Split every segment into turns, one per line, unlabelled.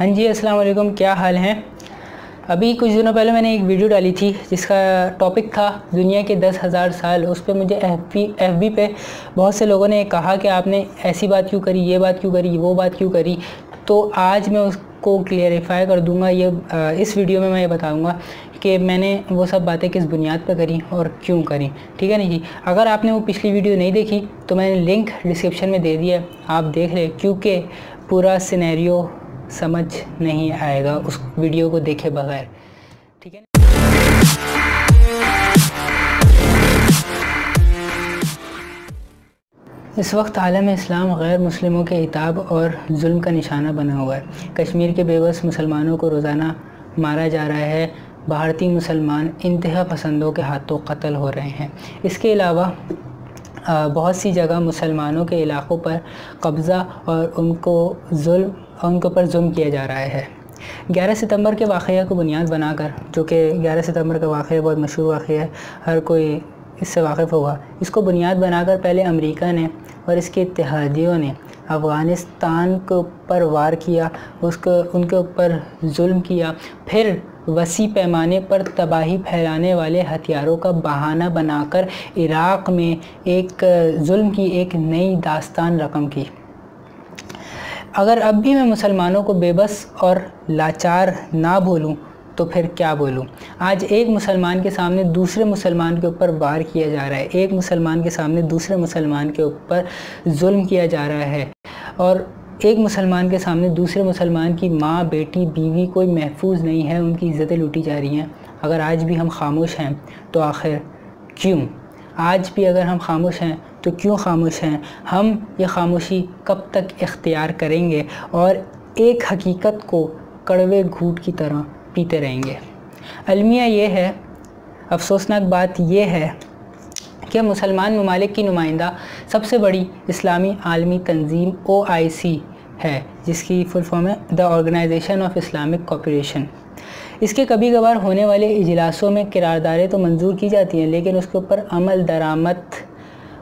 ہاں جی السلام علیکم۔ کیا حال ہیں؟ ابھی کچھ دنوں پہلے میں نے ایک ویڈیو ڈالی تھی جس کا ٹاپک تھا دنیا کے دس ہزار سال۔ اس پہ مجھے ایف بی ایف بی پہ بہت سے لوگوں نے کہا کہ آپ نے ایسی بات کیوں کری، یہ بات کیوں کری، وہ بات کیوں کری۔ تو آج میں اس کو کلیئریفائی کر دوں گا۔ یہ اس ویڈیو میں میں یہ بتاؤں گا کہ میں نے وہ سب باتیں کس بنیاد پہ کریں اور کیوں کریں ٹھیک ہے نا جی؟ اگر آپ نے وہ پچھلی ویڈیو نہیں دیکھی تو میں نے لنک ڈسکرپشن میں دے دیا آپ دیکھ لیں۔ کیونکہ پورا سینیریو سمجھ نہیں آئے گا اس ویڈیو کو دیکھے بغیر۔ ٹھیک ہے۔ اس وقت عالم اسلام غیر مسلموں کے اتاب اور ظلم کا نشانہ بنا ہوا ہے۔ کشمیر کے بے بس مسلمانوں کو روزانہ مارا جا رہا ہے۔ بھارتی مسلمان انتہا پسندوں کے ہاتھوں قتل ہو رہے ہیں۔ اس کے علاوہ بہت سی جگہ مسلمانوں کے علاقوں پر قبضہ اور ان کو ظلم، ان کے اوپر ظلم کیا جا رہا ہے۔ گیارہ ستمبر کے واقعہ کو بنیاد بنا کر، جو کہ گیارہ ستمبر کا واقعہ بہت مشہور واقعہ ہے، ہر کوئی اس سے واقف ہوگا۔ اس کو بنیاد بنا کر پہلے امریکہ نے اور اس کے اتحادیوں نے افغانستان کے اوپر وار کیا، اس کو ان کے اوپر ظلم کیا، پھر وسیع پیمانے پر تباہی پھیلانے والے ہتھیاروں کا بہانہ بنا کر عراق میں ایک ظلم کی ایک نئی داستان رقم کی۔ اگر اب بھی میں مسلمانوں کو بے بس اور لاچار نہ بولوں تو پھر کیا بولوں؟ آج ایک مسلمان کے سامنے دوسرے مسلمان کے اوپر وار کیا جا رہا ہے۔ ایک مسلمان کے سامنے دوسرے مسلمان کے اوپر ظلم کیا جا رہا ہے۔ اور ایک مسلمان کے سامنے دوسرے مسلمان کی ماں، بیٹی، بیوی کوئی محفوظ نہیں ہے، ان کی عزتیں لوٹی جا رہی ہیں۔ اگر آج بھی ہم خاموش ہیں تو آخر کیوں؟ آج بھی اگر ہم خاموش ہیں تو کیوں خاموش ہیں؟ ہم یہ خاموشی کب تک اختیار کریں گے؟ اور ایک حقیقت کو کڑوے گھوٹ کی طرح پیتے رہیں گے۔ المیہ یہ ہے، افسوسناک بات یہ ہے کہ مسلمان ممالک کی نمائندہ سب سے بڑی اسلامی عالمی تنظیم او آئی سی ہے، جس کی فل فارم ہے the organisation of Islamic cooperation اس کے کبھی کبھار ہونے والے اجلاسوں میں قرارداریں تو منظور کی جاتی ہیں، لیکن اس کے اوپر عمل درآمد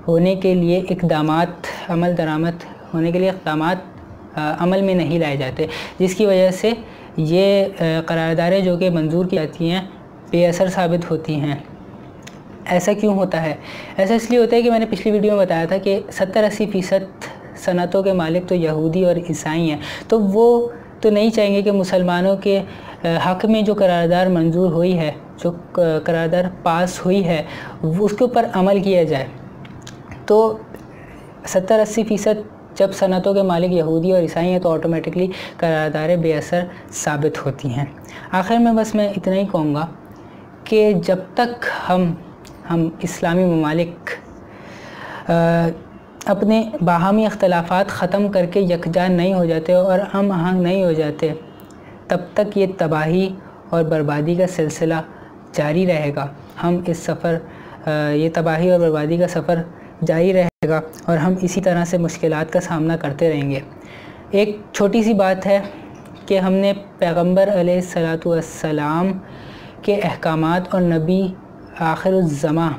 ہونے کے لیے اقدامات، عمل درآمد ہونے کے لیے اقدامات عمل میں نہیں لائے جاتے، جس کی وجہ سے یہ قرارداریں جو کہ منظور کی جاتی ہیں، بے اثر ثابت ہوتی ہیں۔ ایسا کیوں ہوتا ہے؟ ایسا اس لیے ہوتا ہے کہ میں نے پچھلی ویڈیو میں بتایا تھا کہ ستر اسی فیصد صنعتوں کے مالک تو یہودی اور عیسائی ہیں۔ تو وہ تو نہیں چاہیں گے کہ مسلمانوں کے حق میں جو قراردار منظور ہوئی ہے، جو قراردار پاس ہوئی ہے، اس کے اوپر عمل کیا جائے۔ تو ستر اسی فیصد جب صنعتوں کے مالک یہودی اور عیسائی ہیں تو آٹومیٹکلی قرارداریں بے اثر ثابت ہوتی ہیں۔ آخر میں بس میں اتنا ہی کہوں گا کہ جب تک ہم ہم اسلامی ممالک اپنے باہمی اختلافات ختم کر کے یکجان نہیں ہو جاتے اور ہم آہنگ نہیں ہو جاتے، تب تک یہ تباہی اور بربادی کا سلسلہ جاری رہے گا۔ ہم اس سفر یہ تباہی اور بربادی کا سفر جاری رہے گا اور ہم اسی طرح سے مشکلات کا سامنا کرتے رہیں گے۔ ایک چھوٹی سی بات ہے کہ ہم نے پیغمبر علیہ السلاۃ والسلام کے احکامات اور نبی آخر الزماں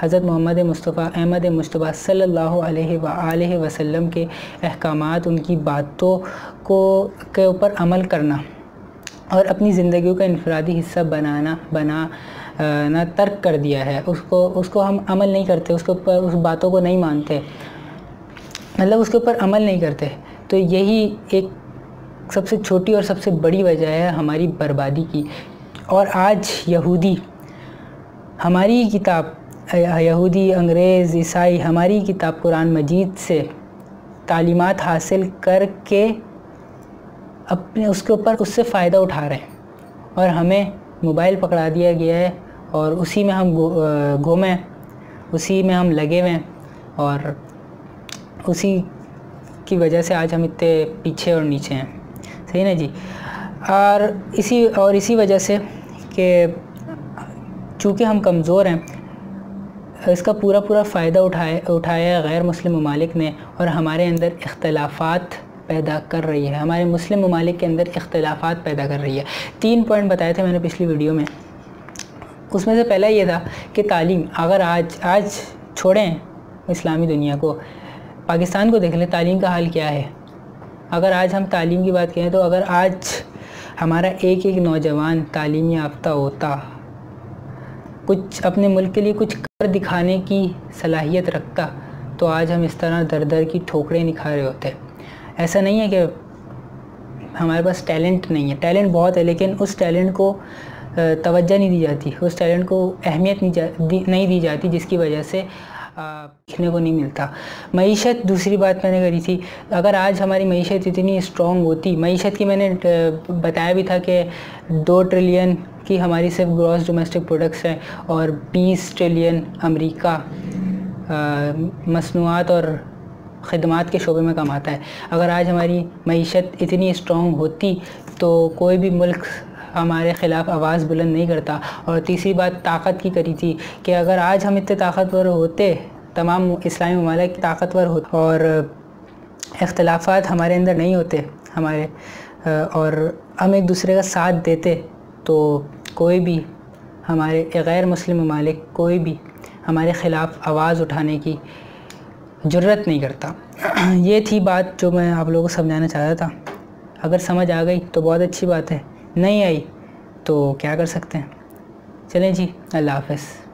حضرت محمد مصطفیٰ، احمد مصطفیٰ صلی اللہ علیہ وآلہ وسلم کے احکامات، ان کی باتوں کو، کے اوپر عمل کرنا اور اپنی زندگیوں کا انفرادی حصہ بنانا بنا نہ ترک کر دیا ہے۔ اس کو اس کو ہم عمل نہیں کرتے، اس کے اوپر، اس باتوں کو نہیں مانتے۔ مطلب اس کے اوپر عمل نہیں کرتے۔ تو یہی ایک سب سے چھوٹی اور سب سے بڑی وجہ ہے ہماری بربادی کی۔ اور آج یہودی، ہماری کتاب یہودی، انگریز، عیسائی، ہماری کتاب قرآن مجید سے تعلیمات حاصل کر کے اپنے اس کے اوپر اس سے فائدہ اٹھا رہے ہیں اور ہمیں موبائل پکڑا دیا گیا ہے اور اسی میں ہم گھومیں، اسی میں ہم لگے ہوئے ہیں اور اسی کی وجہ سے آج ہم اتنے پیچھے اور نیچے ہیں۔ صحیح نا جی؟ اور اسی اور اسی وجہ سے کہ چونکہ ہم کمزور ہیں اس کا پورا پورا فائدہ اٹھائے، اٹھایا غیر مسلم ممالک نے اور ہمارے اندر اختلافات پیدا کر رہی ہے۔ ہمارے مسلم ممالک کے اندر اختلافات پیدا کر رہی ہے۔ تین پوائنٹ بتائے تھے میں نے پچھلی ویڈیو میں۔ اس میں سے پہلا یہ تھا کہ تعلیم، اگر آج آج چھوڑیں اسلامی دنیا کو، پاکستان کو دیکھ لیں، تعلیم کا حال کیا ہے؟ اگر آج ہم تعلیم کی بات کریں تو اگر آج ہمارا ایک ایک نوجوان تعلیم یافتہ ہوتا کچھ اپنے ملک کے لیے کچھ کر دکھانے کی صلاحیت رکھتا، تو آج ہم اس طرح در در کی ٹھوکریں نکھا رہے ہوتے۔ ایسا نہیں ہے کہ ہمارے پاس ٹیلنٹ نہیں ہے۔ ٹیلنٹ بہت ہے، لیکن اس ٹیلنٹ کو توجہ نہیں دی جاتی، اس ٹیلنٹ کو اہمیت نہیں دی جاتی، جس کی وجہ سے دیکھنے کو نہیں ملتا۔ معیشت دوسری بات میں نے کری تھی۔ اگر آج ہماری معیشت اتنی اسٹرانگ ہوتی، معیشت کی میں نے بتایا بھی تھا کہ دو ٹریلین کی ہماری صرف گراس ڈومیسٹک پروڈکٹس ہیں اور بیس ٹریلین امریکہ مصنوعات اور خدمات کے شعبے میں کماتا ہے۔ اگر آج ہماری معیشت اتنی اسٹرانگ ہوتی تو کوئی بھی ملک ہمارے خلاف آواز بلند نہیں کرتا۔ اور تیسری بات طاقت کی کری تھی کہ اگر آج ہم اتنے طاقتور ہوتے، تمام اسلامی ممالک طاقتور ہوتے اور اختلافات ہمارے اندر نہیں ہوتے، ہمارے، اور ہم ایک دوسرے کا ساتھ دیتے، تو کوئی بھی ہمارے غیر مسلم ممالک، کوئی بھی ہمارے خلاف آواز اٹھانے کی جرت نہیں کرتا۔ یہ تھی بات جو میں آپ لوگوں کو سمجھانا چاہتا تھا۔ اگر سمجھ آ گئی تو بہت اچھی بات ہے۔ نہیں آئی تو کیا کر سکتے ہیں؟ چلیں جی اللہ حافظ۔